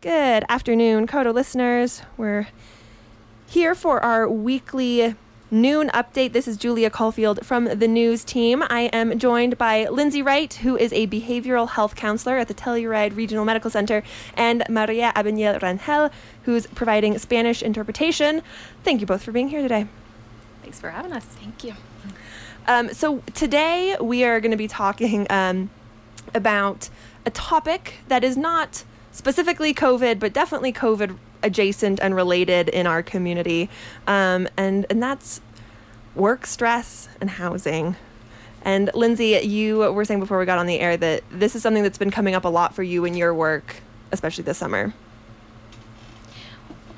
Good afternoon, KOTO listeners. We're here for our weekly noon update. This is Julia Caulfield from the news team. I am joined by Lindsay Wright, who is a behavioral health counselor at the Telluride Regional Medical Center, and Maria Abenil Rangel, who's providing Spanish interpretation. Thank you both for being here today. Thanks for having us. Thank you. Um, so today we are going to be talking um, about a topic that is not specifically COVID, but definitely COVID adjacent and related in our community, um, and and that's work stress and housing. And Lindsay, you were saying before we got on the air that this is something that's been coming up a lot for you in your work, especially this summer.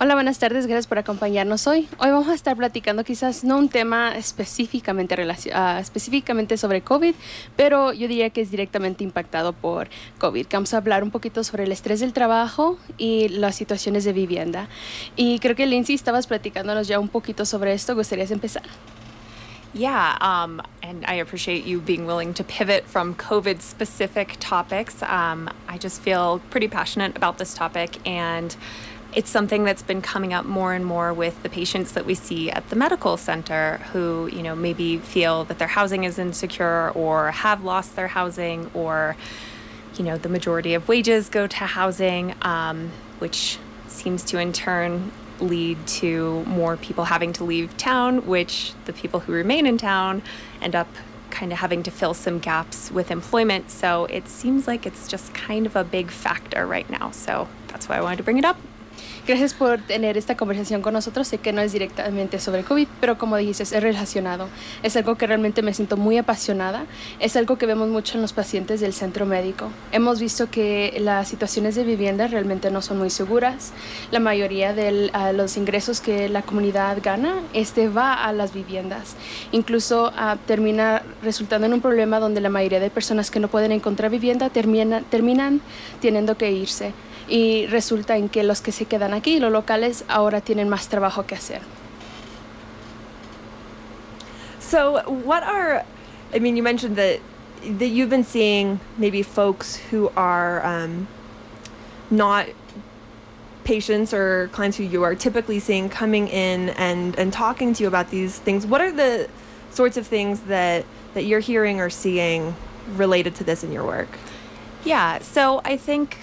Hola, buenas tardes, gracias por acompañarnos hoy. Hoy vamos a estar platicando quizás no un tema específicamente, uh, específicamente sobre COVID, pero yo diría que es directamente impactado por COVID. Vamos a hablar un poquito sobre el estrés del trabajo y las situaciones de vivienda. Y creo que Lindsay estabas platicándonos ya un poquito sobre esto. ¿Gustarías empezar? Yeah, um, and I appreciate you being willing to pivot from COVID specific topics. Um, I just feel pretty passionate about this topic and it's something that's been coming up more and more with the patients that we see at the medical center who, you know, maybe feel that their housing is insecure or have lost their housing or, you know, the majority of wages go to housing, um, which seems to in turn lead to more people having to leave town, which the people who remain in town end up kind of having to fill some gaps with employment. So it seems like it's just kind of a big factor right now. So that's why I wanted to bring it up. Gracias por tener esta conversación con nosotros. Sé que no es directamente sobre COVID, pero como dijiste, es relacionado. Es algo que realmente me siento muy apasionada. Es algo que vemos mucho en los pacientes del centro médico. Hemos visto que las situaciones de vivienda realmente no son muy seguras. La mayoría de los ingresos que la comunidad gana este va a las viviendas. Incluso ah, termina resultando en un problema donde la mayoría de personas que no pueden encontrar vivienda termina, terminan teniendo que irse y resulta en que los que se quedan aquí, los locales, ahora tienen más trabajo que hacer. So, what are, I mean, you mentioned that, that you've been seeing maybe folks who are um, not patients or clients who you are typically seeing coming in and, and talking to you about these things. What are the sorts of things that, that you're hearing or seeing related to this in your work? Yeah, so I think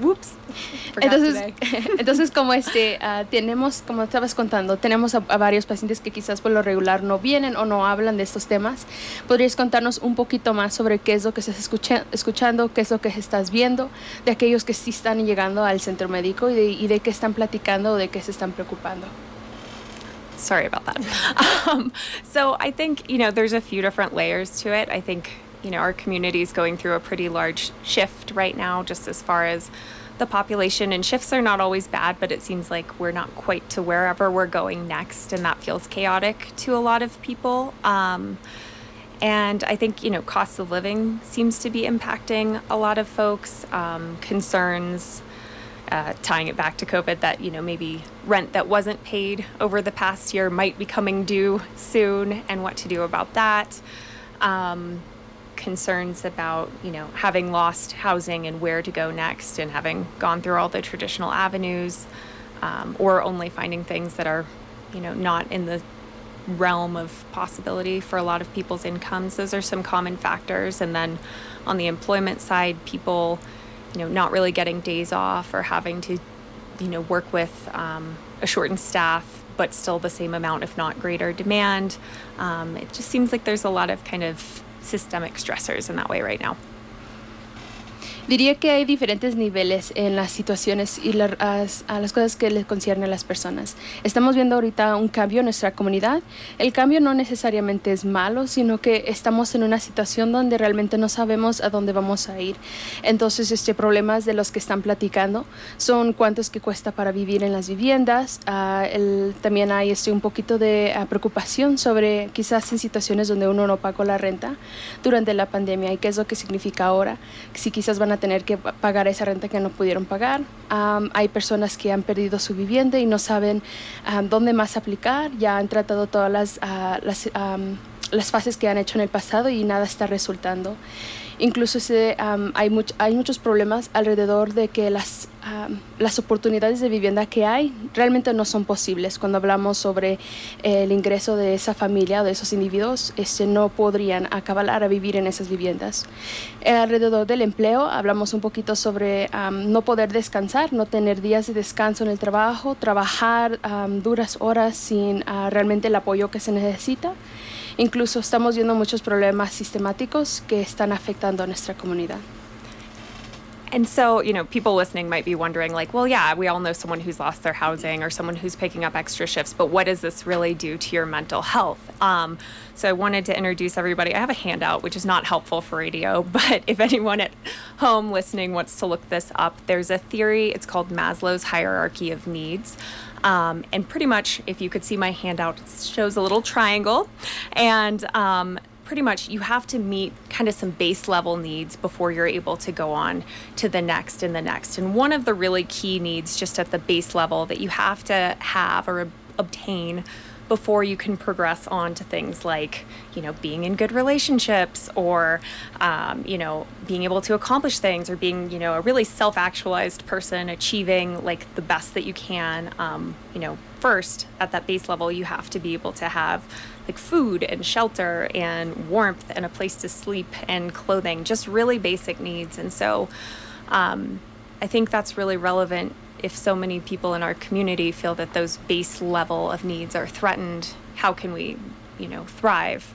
Whoops. Entonces, entonces como este uh, tenemos, como estabas contando, tenemos a, a, varios pacientes que quizás por lo regular no vienen o no hablan de estos temas. ¿Podrías contarnos un poquito más sobre qué es lo que estás escucha, escuchando, qué es lo que estás viendo de aquellos que sí están llegando al centro médico y de, y de qué están platicando o de qué se están preocupando? Sorry about that. Um, so I think, you know, there's a few different layers to it. I think you know, our community is going through a pretty large shift right now, just as far as the population. And shifts are not always bad, but it seems like we're not quite to wherever we're going next, and that feels chaotic to a lot of people. Um, and I think, you know, cost of living seems to be impacting a lot of folks. Um, concerns, uh, tying it back to COVID, that, you know, maybe rent that wasn't paid over the past year might be coming due soon, and what to do about that. Um, concerns about, you know, having lost housing and where to go next and having gone through all the traditional avenues um, or only finding things that are, you know, not in the realm of possibility for a lot of people's incomes. Those are some common factors. And then on the employment side, people, you know, not really getting days off or having to, you know, work with um, a shortened staff, but still the same amount, if not greater demand. Um, it just seems like there's a lot of kind of systemic stressors in that way right now. Diría que hay diferentes niveles en las situaciones y las, a las cosas que les conciernen a las personas. Estamos viendo ahorita un cambio en nuestra comunidad. El cambio no necesariamente es malo, sino que estamos en una situación donde realmente no sabemos a dónde vamos a ir. Entonces, este problemas de los que están platicando son cuántos que cuesta para vivir en las viviendas. Uh, el, también hay este, un poquito de uh, preocupación sobre quizás en situaciones donde uno no pagó la renta durante la pandemia y qué es lo que significa ahora. Si quizás van a tener que pagar esa renta que no pudieron pagar. hay personas que han perdido su vivienda y no saben dónde más aplicar. Ya han tratado todas las, las, las fases que han hecho en el pasado y nada está resultando. Incluso um, hay, much, hay muchos problemas alrededor de que las, las oportunidades de vivienda que hay realmente no son posibles. Cuando hablamos sobre el ingreso de esa familia o de esos individuos, este, no podrían acabar a vivir en esas viviendas. alrededor del empleo, hablamos un poquito sobre no poder descansar, no tener días de descanso en el trabajo, trabajar duras horas sin uh, realmente el apoyo que se necesita. Incluso estamos viendo muchos problemas sistemáticos que están afectando a nuestra comunidad. And so, you know, people listening might be wondering, like, well, yeah, we all know someone who's lost their housing or someone who's picking up extra shifts, but what does this really do to your mental health? Um, so I wanted to introduce everybody. I have a handout, which is not helpful for radio, but if anyone at home listening wants to look this up, there's a theory. It's called Maslow's hierarchy of needs. Um, and pretty much, if you could see my handout, it shows a little triangle. And um, pretty much you have to meet kind of some base level needs before you're able to go on to the next and the next. And one of the really key needs, just at the base level, that you have to have or obtain before you can progress on to things like, you know, being in good relationships or, um, you know, being able to accomplish things or being, you know, a really self actualized person, achieving like the best that you can. Um, you know, first at that base level, you have to be able to have like food and shelter and warmth and a place to sleep and clothing, just really basic needs. And so, um, I think that's really relevant if so many people in our community feel that those base level of needs are threatened, how can we, you know, thrive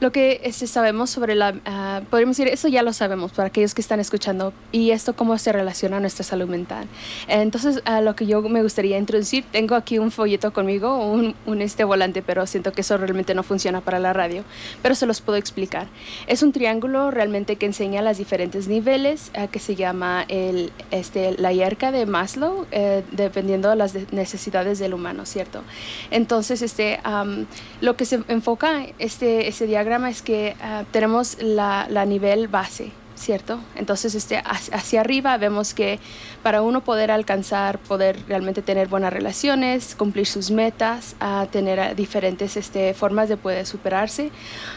Lo que este, sabemos sobre la, uh, podríamos decir, eso ya lo sabemos para aquellos que están escuchando y esto cómo se relaciona a nuestra salud mental. Entonces, uh, lo que yo me gustaría introducir, tengo aquí un folleto conmigo, un, un, este volante, pero siento que eso realmente no funciona para la radio, pero se los puedo explicar. Es un triángulo realmente que enseña los diferentes niveles uh, que se llama el, este, la hierca de Maslow, dependiendo de las necesidades del humano, ¿cierto? Entonces, este, um, lo que se enfoca este, este diagrama es que uh, tenemos la, la, nivel base, ¿cierto? Entonces, este, hacia arriba vemos que para uno poder alcanzar, poder realmente tener buenas relaciones, cumplir sus metas, uh, tener diferentes este, formas de poder superarse,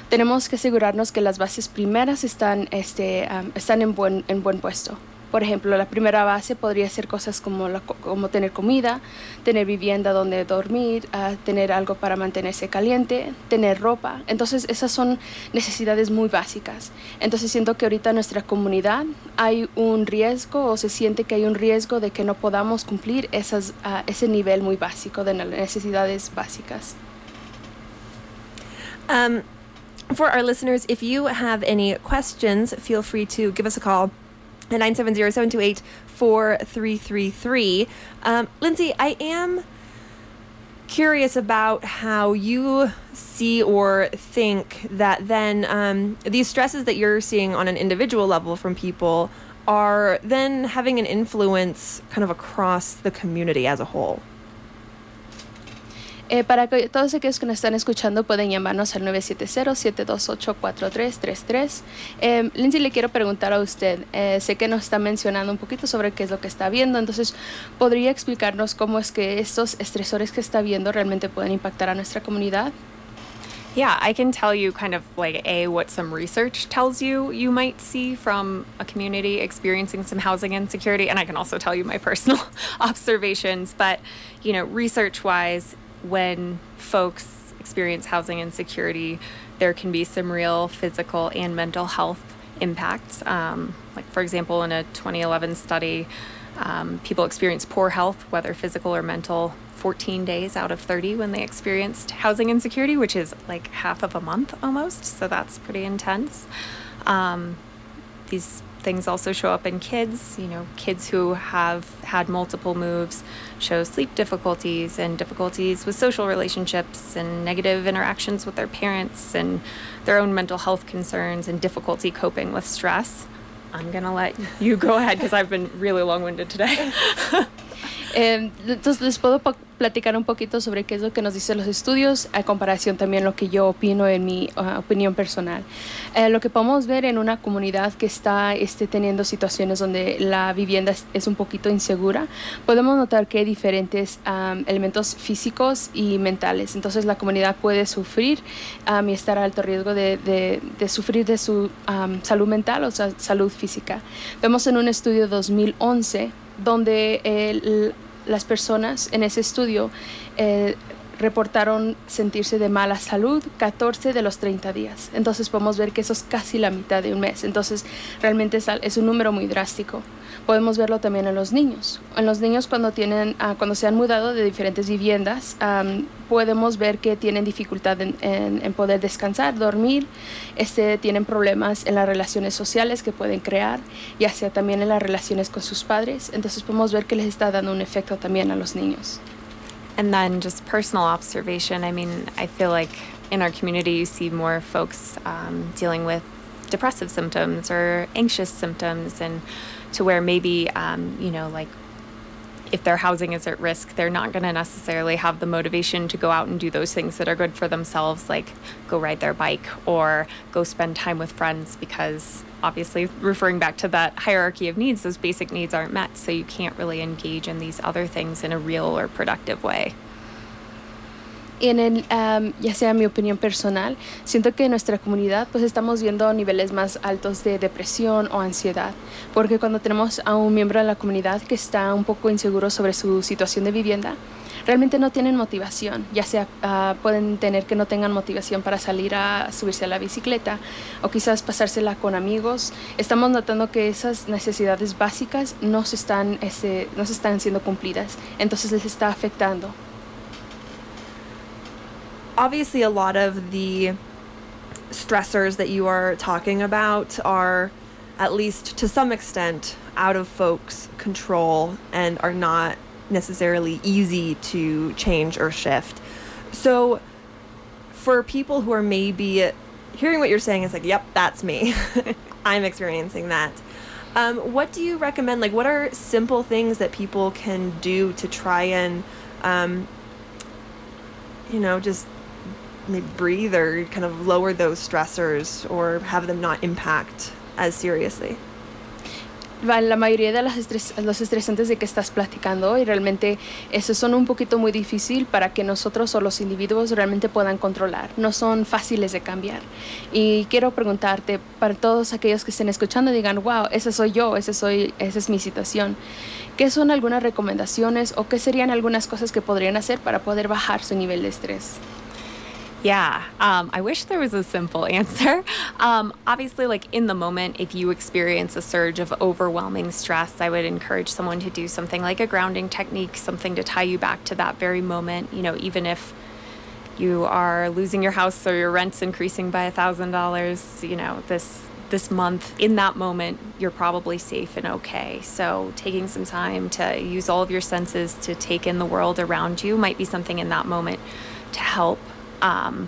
tenemos que asegurarnos que las bases primeras están, este, um, están en, buen, en buen puesto. Por ejemplo, la primera base podría ser cosas como, la, como tener comida, tener vivienda donde dormir, uh, tener algo para mantenerse caliente, tener ropa. Entonces, esas son necesidades muy básicas. Entonces, siento que ahorita en nuestra comunidad hay un riesgo o se siente que hay un riesgo de que no podamos cumplir esas, uh, ese nivel muy básico de necesidades básicas. Um, for our listeners, if you have any questions, feel free to give us a call at 970-728-4333. Um, Lindsay, I am curious about how you see or think that then um, these stresses that you're seeing on an individual level from people are then having an influence kind of across the community as a whole. Eh, para que todos aquellos que nos están escuchando pueden llamarnos al 970-728-4333. Eh, Lindsay, le quiero preguntar a usted, eh, sé que nos está mencionando un poquito sobre qué es lo que está viendo, entonces, ¿podría explicarnos cómo es que estos estresores que está viendo realmente pueden impactar a nuestra comunidad? Yeah, I can tell you kind of like A, what some research tells you you might see from a community experiencing some housing insecurity. And I can also tell you my personal observations. But, you know, research wise, when folks experience housing insecurity, there can be some real physical and mental health impacts. Um, like, for example, in a 2011 study, um, people experienced poor health, whether physical or mental, 14 days out of 30 when they experienced housing insecurity, which is like half of a month almost. So that's pretty intense. Um, these things also show up in kids. You know, kids who have had multiple moves show sleep difficulties and difficulties with social relationships and negative interactions with their parents and their own mental health concerns and difficulty coping with stress. I'm going to let you go ahead because I've been really long winded today. Eh, entonces les puedo platicar un poquito sobre qué es lo que nos dicen los estudios, a comparación también lo que yo opino en mi uh, opinión personal. Eh, lo que podemos ver en una comunidad que está este, teniendo situaciones donde la vivienda es, un poquito insegura, podemos notar que hay diferentes um, elementos físicos y mentales. Entonces la comunidad puede sufrir um, y estar a alto riesgo de, de, de sufrir de su um, salud mental o salud física. Vemos en un estudio 2011 donde el, las personas en ese estudio eh, reportaron sentirse de mala salud 14 de los 30 días. Entonces podemos ver que eso es casi la mitad de un mes. Entonces realmente es, un número muy drástico. Podemos verlo también en los niños. En los niños cuando, tienen, ah, cuando se han mudado de diferentes viviendas, podemos ver que tienen dificultad en, poder descansar, dormir, este, tienen problemas en las relaciones sociales que pueden crear, ya sea también en las relaciones con sus padres. Entonces podemos ver que les está dando un efecto también a los niños. And then just personal observation. I mean, I feel like in our community, you see more folks um, dealing with depressive symptoms or anxious symptoms, and to where maybe, um, you know, like if their housing is at risk, they're not going to necessarily have the motivation to go out and do those things that are good for themselves, like go ride their bike or go spend time with friends, because obviously, referring back to that hierarchy of needs, those basic needs aren't met. So you can't really engage in these other things in a real or productive way. En el, ya sea mi opinión personal, siento que en nuestra comunidad pues estamos viendo niveles más altos de depresión o ansiedad, porque cuando tenemos a un miembro de la comunidad que está un poco inseguro sobre su situación de vivienda, realmente no tienen motivación, ya sea ah, pueden tener que no tengan motivación para salir a subirse a la bicicleta o quizás pasársela con amigos. Estamos notando que esas necesidades básicas no se están, este, no se están siendo cumplidas, entonces les está afectando. Obviously a lot of the stressors that you are talking about are at least to some extent out of folks control and are not necessarily easy to change or shift. So for people who are maybe hearing what you're saying is like yep that's me. I'm experiencing that. Um, what do you recommend like what are simple things that people can do to try and um, you know just maybe breathe or kind of lower those stressors or have them not impact as seriously. La mayoría de los, estres los estresantes de que estás platicando y realmente esos son un poquito muy difícil para que nosotros o los individuos realmente puedan controlar. No son fáciles de cambiar. Y quiero preguntarte, para todos aquellos que estén escuchando digan, wow, ese soy yo, ese soy, esa es mi situación. ¿Qué son algunas recomendaciones o qué serían algunas cosas que podrían hacer para poder bajar su nivel de estrés? Yeah, um, I wish there was a simple answer. Um, obviously, like in the moment, if you experience a surge of overwhelming stress, I would encourage someone to do something like a grounding technique, something to tie you back to that very moment. You know, even if you are losing your house or your rent's increasing by a thousand dollars, you know, this this month in that moment you're probably safe and okay so taking some time to use all of your senses to take in the world around you might be something in that moment to help um,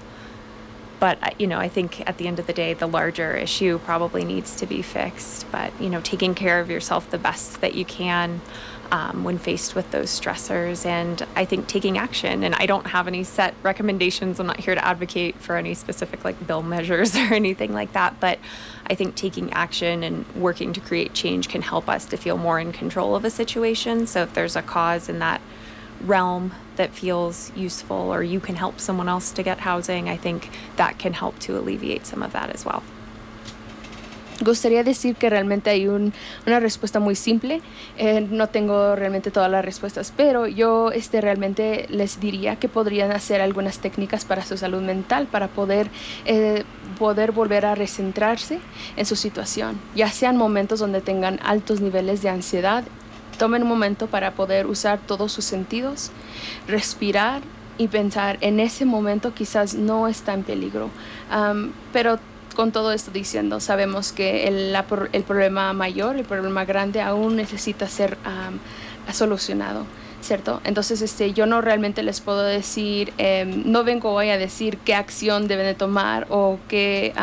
but you know, I think at the end of the day, the larger issue probably needs to be fixed. But you know, taking care of yourself the best that you can um, when faced with those stressors, and I think taking action. And I don't have any set recommendations. I'm not here to advocate for any specific like bill measures or anything like that. But I think taking action and working to create change can help us to feel more in control of a situation. So if there's a cause in that realm that feels useful or you can help someone else to get housing, I think that can help to alleviate some of that as well. Gustaría decir que realmente hay un, una respuesta muy simple. Eh, no tengo realmente todas las respuestas, pero yo este, realmente les diría que podrían hacer algunas técnicas para su salud mental, para poder, eh, poder volver a recentrarse en su situación, ya sean momentos donde tengan altos niveles de ansiedad Tomen un momento para poder usar todos sus sentidos, respirar y pensar en ese momento quizás no está en peligro. pero con todo esto diciendo, sabemos que el, el, problema mayor, el problema grande aún necesita ser solucionado. ¿Cierto? Entonces, este, yo no realmente les puedo decir, em, no vengo hoy a decir qué acción deben de tomar o qué,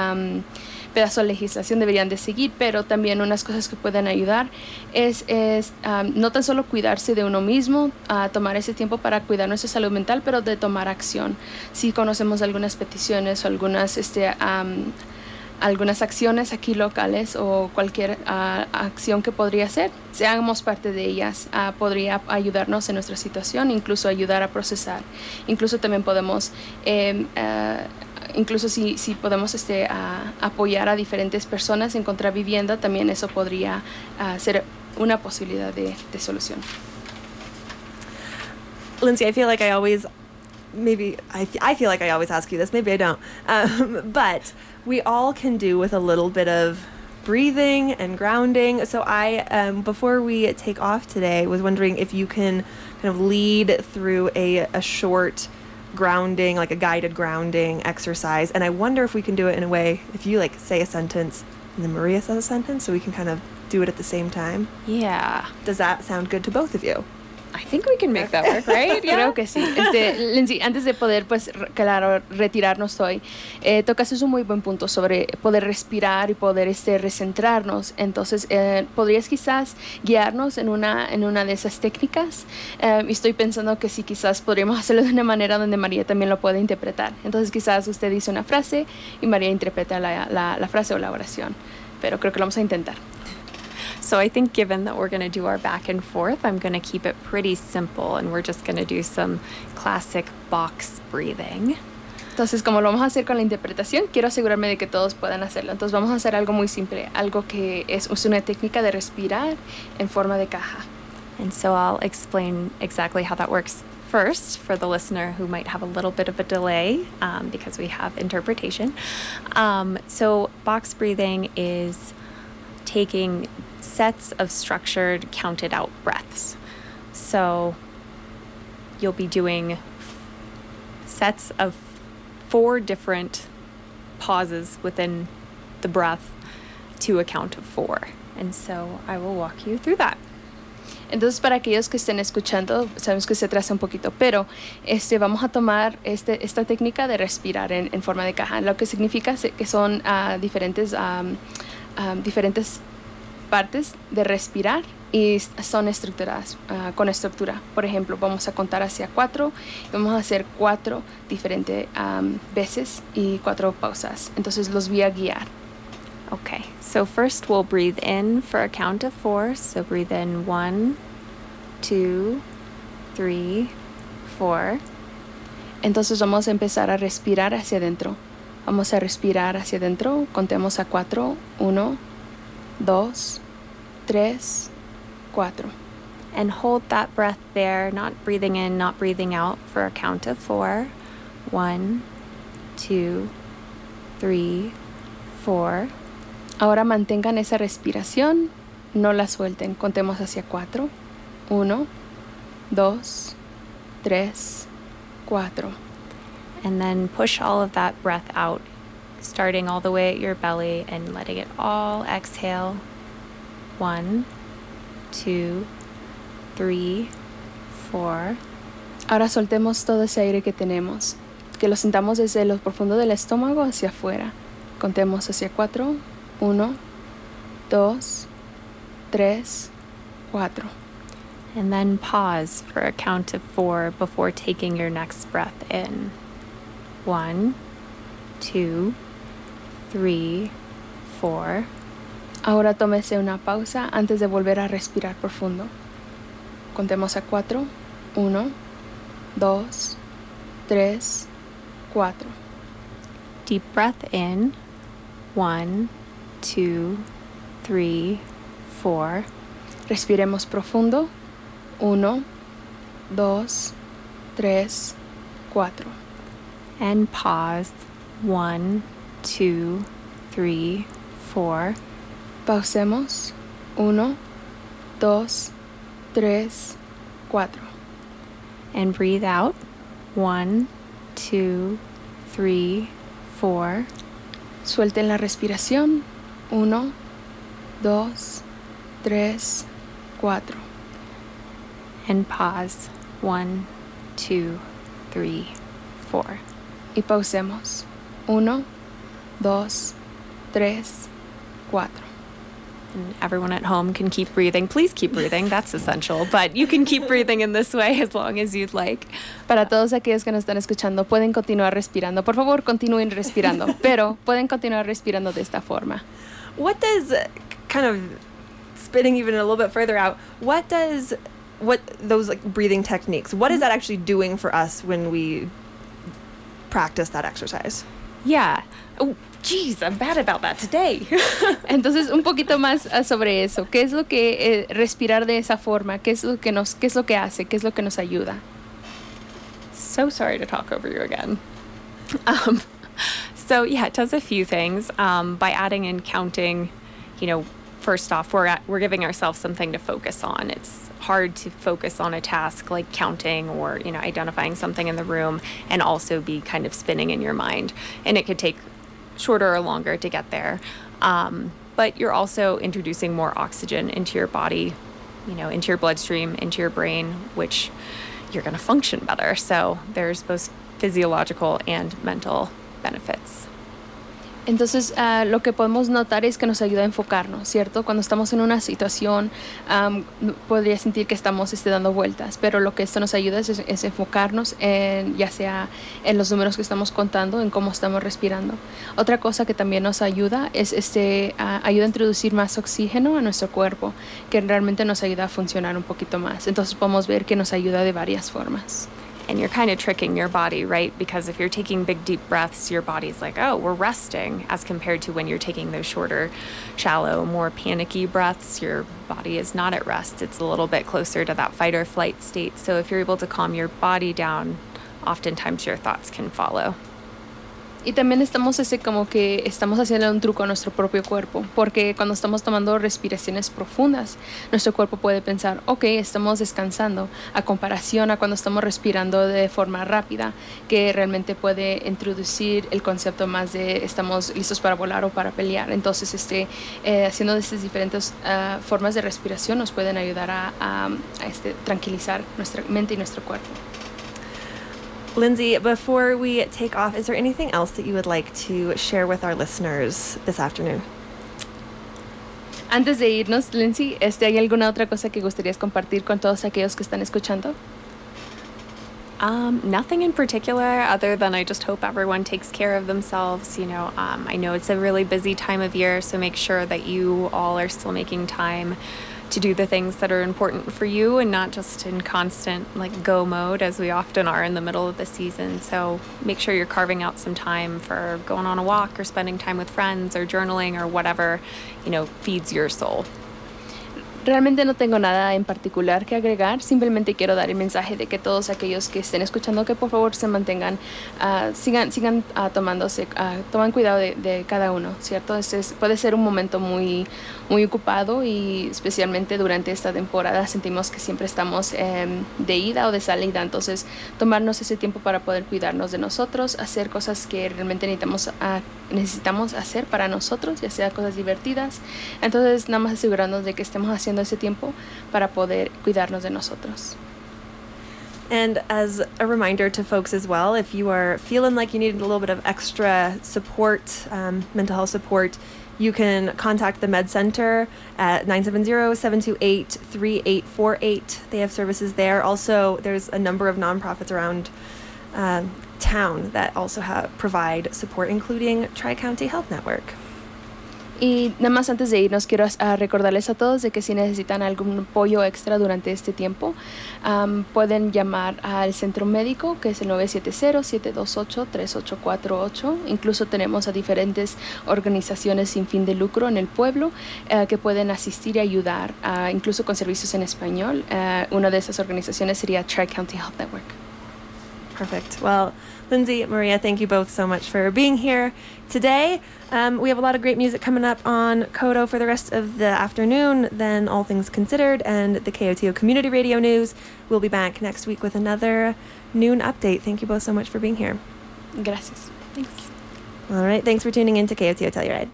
pedazo de legislación deberían de seguir, pero también unas cosas que pueden ayudar es, es no tan solo cuidarse de uno mismo, a tomar ese tiempo para cuidar nuestra salud mental, pero de tomar acción. Si conocemos algunas peticiones o algunas este, algunas acciones aquí locales o cualquier uh, acción que podría ser, seamos parte de ellas, uh, podría ayudarnos en nuestra situación, incluso ayudar a procesar. Incluso también podemos, eh, uh, incluso si, si podemos este, apoyar a diferentes personas en encontrar vivienda, también eso podría ser una posibilidad de, de solución. Lindsay, I feel like I always, maybe, I, I feel like I always ask you this, maybe I don't, um, but we all can do with a little bit of breathing and grounding. So I, um, before we take off today, was wondering if you can kind of lead through a, a short grounding, like a guided grounding exercise. And I wonder if we can do it in a way, if you like say a sentence and then Maria says a sentence, so we can kind of do it at the same time. Yeah. Does that sound good to both of you? I think we can make that work, right? Yeah. Creo que sí. Este, Lindsay, antes de poder, pues, claro, retirarnos hoy, eh, tocas un muy buen punto sobre poder respirar y poder este, recentrarnos. Entonces, eh, ¿podrías quizás guiarnos en una, en una de esas técnicas? Eh, estoy pensando que sí, quizás podríamos hacerlo de una manera donde María también lo puede interpretar. Entonces, quizás usted dice una frase y María interpreta la, la, la frase o la oración. Pero creo que lo vamos a intentar. So I think given that we're going to do our back and forth, I'm going to keep it pretty simple and we're just going to do some classic box breathing. Entonces, como lo vamos a hacer con la interpretación, quiero asegurarme de que todos puedan hacerlo. Entonces, vamos a hacer algo muy simple, algo que es, es una técnica de respirar en forma de caja. And so I'll explain exactly how that works first for the listener who might have a little bit of a delay um, because we have interpretation. Um, so, box breathing is taking sets of structured counted out breaths. So you'll be doing sets of four different pauses within the breath to a count of four. And so I will walk you through that. Entonces, para aquellos que estén escuchando, sabemos que se traza un poquito, pero este, vamos a tomar este, esta técnica de respirar en, en, forma de caja, lo que significa que son uh, diferentes, um, um, diferentes partes de respirar y son estructuradas uh, con estructura. Por ejemplo, vamos a contar hacia cuatro y vamos a hacer cuatro diferentes um, veces y cuatro pausas. Entonces los voy a guiar. Okay, so first we'll breathe in for a count of four. So breathe in one, two, three, four. Entonces vamos a empezar a respirar hacia adentro. Vamos a respirar hacia adentro. Contemos a cuatro. Uno, dos, tres, cuatro. And hold that breath there, not breathing in, not breathing out, for a count of four. One, two, three, four. Ahora mantengan esa respiración, no la suelten. Contemos hacia cuatro. Uno, dos, tres, cuatro. And then push all of that breath out, starting all the way at your belly and letting it all exhale One, two, three, four. Ahora soltemos todo ese aire que tenemos, que lo sentamos desde lo profundo del estómago hacia afuera. Contemos hacia cuatro. Uno, dos, tres, cuatro. And then pause for a count of four before taking your next breath in. One, two, three, four. Ahora tómese una pausa antes de volver a respirar profundo. Contemos a cuatro. Uno, dos, tres, cuatro. Deep breath in. One, two, three, four. Respiremos profundo. Uno, dos, tres, cuatro. And pause. One, two, three, four. Pausemos. Uno, dos, tres, cuatro. And breathe out. One, two, three, four. Suelten la respiración. Uno, dos, tres, cuatro. And pause. One, two, three, four. Y pausemos. Uno, dos, tres, cuatro. And everyone at home can keep breathing. Please keep breathing. That's essential. But you can keep breathing in this way as long as you'd like. Para todos aquellos que nos están escuchando, pueden continuar respirando. Por favor, continúen respirando, pero pueden continuar respirando de esta forma. What does kind of spinning even a little bit further out? What does what those like breathing techniques? What is that actually doing for us when we practice that exercise? Yeah. Oh, geez, I'm bad about that today. Entonces, un poquito más ah, sobre eso. ¿Qué es lo que eh, respirar de esa forma? ¿Qué es lo que nos qué es lo que hace? ¿Qué es lo que nos ayuda? so sorry to talk over you again. Um, so yeah, it does a few things um, by adding and counting. You know, first off, we're at, we're giving ourselves something to focus on. It's hard to focus on a task like counting or you know identifying something in the room and also be kind of spinning in your mind, and it could take shorter or longer to get there. Um, but you're also introducing more oxygen into your body, you know, into your bloodstream, into your brain, which you're going to function better. So there's both physiological and mental benefits. Entonces, ah, lo que podemos notar es que nos ayuda a enfocarnos, ¿cierto? Cuando estamos en una situación, podría sentir que estamos este, dando vueltas, pero lo que esto nos ayuda es, es enfocarnos en, ya sea en los números que estamos contando, en cómo estamos respirando. Otra cosa que también nos ayuda es este, ayuda a introducir más oxígeno a nuestro cuerpo, que realmente nos ayuda a funcionar un poquito más. Entonces, podemos ver que nos ayuda de varias formas. And you're kind of tricking your body, right? Because if you're taking big, deep breaths, your body's like, oh, we're resting, as compared to when you're taking those shorter, shallow, more panicky breaths, your body is not at rest. It's a little bit closer to that fight or flight state. So if you're able to calm your body down, oftentimes your thoughts can follow. Y también estamos ese como que estamos haciendo un truco a nuestro propio cuerpo, porque cuando estamos tomando respiraciones profundas, nuestro cuerpo puede pensar, ok, estamos descansando, a comparación a cuando estamos respirando de forma rápida, que realmente puede introducir el concepto más de estamos listos para volar o para pelear. Entonces, este, eh, haciendo estas diferentes ah, formas de respiración nos pueden ayudar a, a- este, tranquilizar nuestra mente y nuestro cuerpo. Lindsay, before we take off, is there anything else that you would like to share with our listeners this afternoon? Antes de irnos, Lindsay, este, ¿hay alguna otra cosa que gustarías compartir con todos aquellos que están escuchando? Um, nothing in particular, other than I just hope everyone takes care of themselves. You know, um, I know it's a really busy time of year, so make sure that you all are still making time to do the things that are important for you and not just in constant like go mode as we often are in the middle of the season. So make sure you're carving out some time for going on a walk or spending time with friends or journaling or whatever, you know, feeds your soul. Realmente no tengo nada en particular que agregar, simplemente quiero dar el mensaje de que todos aquellos que estén escuchando que por favor se mantengan, ah, sigan, sigan ah, tomándose, ah, toman cuidado de, cada uno, ¿cierto? Este es- puede ser un momento muy, muy ocupado y especialmente durante esta temporada sentimos que siempre estamos em, de ida o de salida, entonces tomarnos ese tiempo para poder cuidarnos de nosotros, hacer cosas que realmente necesitamos, necesitamos hacer para nosotros, ya sea cosas divertidas, entonces nada más asegurarnos de que estemos haciendo ese tiempo para poder cuidarnos de nosotros. And as a reminder to folks as well, if you are feeling like you need a little bit of extra support, um, mental health support, you can contact the Med Center at 970-728-3848. They have services there. Also, there's a number of nonprofits around um town that also have provide support, including Tri-County Health Network. Y nada más antes de irnos, quiero recordarles a todos de que si necesitan algún apoyo extra durante este tiempo, am, pueden llamar al centro médico, que es el 970-728-3848. Incluso tenemos a diferentes organizaciones sin fin de lucro en el pueblo eh, que pueden asistir y ayudar, ah, incluso con servicios en español. Eh, una de esas organizaciones sería Tri-County Health Network. Perfect. Well, Lindsay, Maria, thank you both so much for being here today. Um, we have a lot of great music coming up on KOTO for the rest of the afternoon, then All Things Considered and the KOTO Community Radio News. We'll be back next week with another noon update. Thank you both so much for being here. Gracias. Thanks. All right. Thanks for tuning in to KOTO Telluride.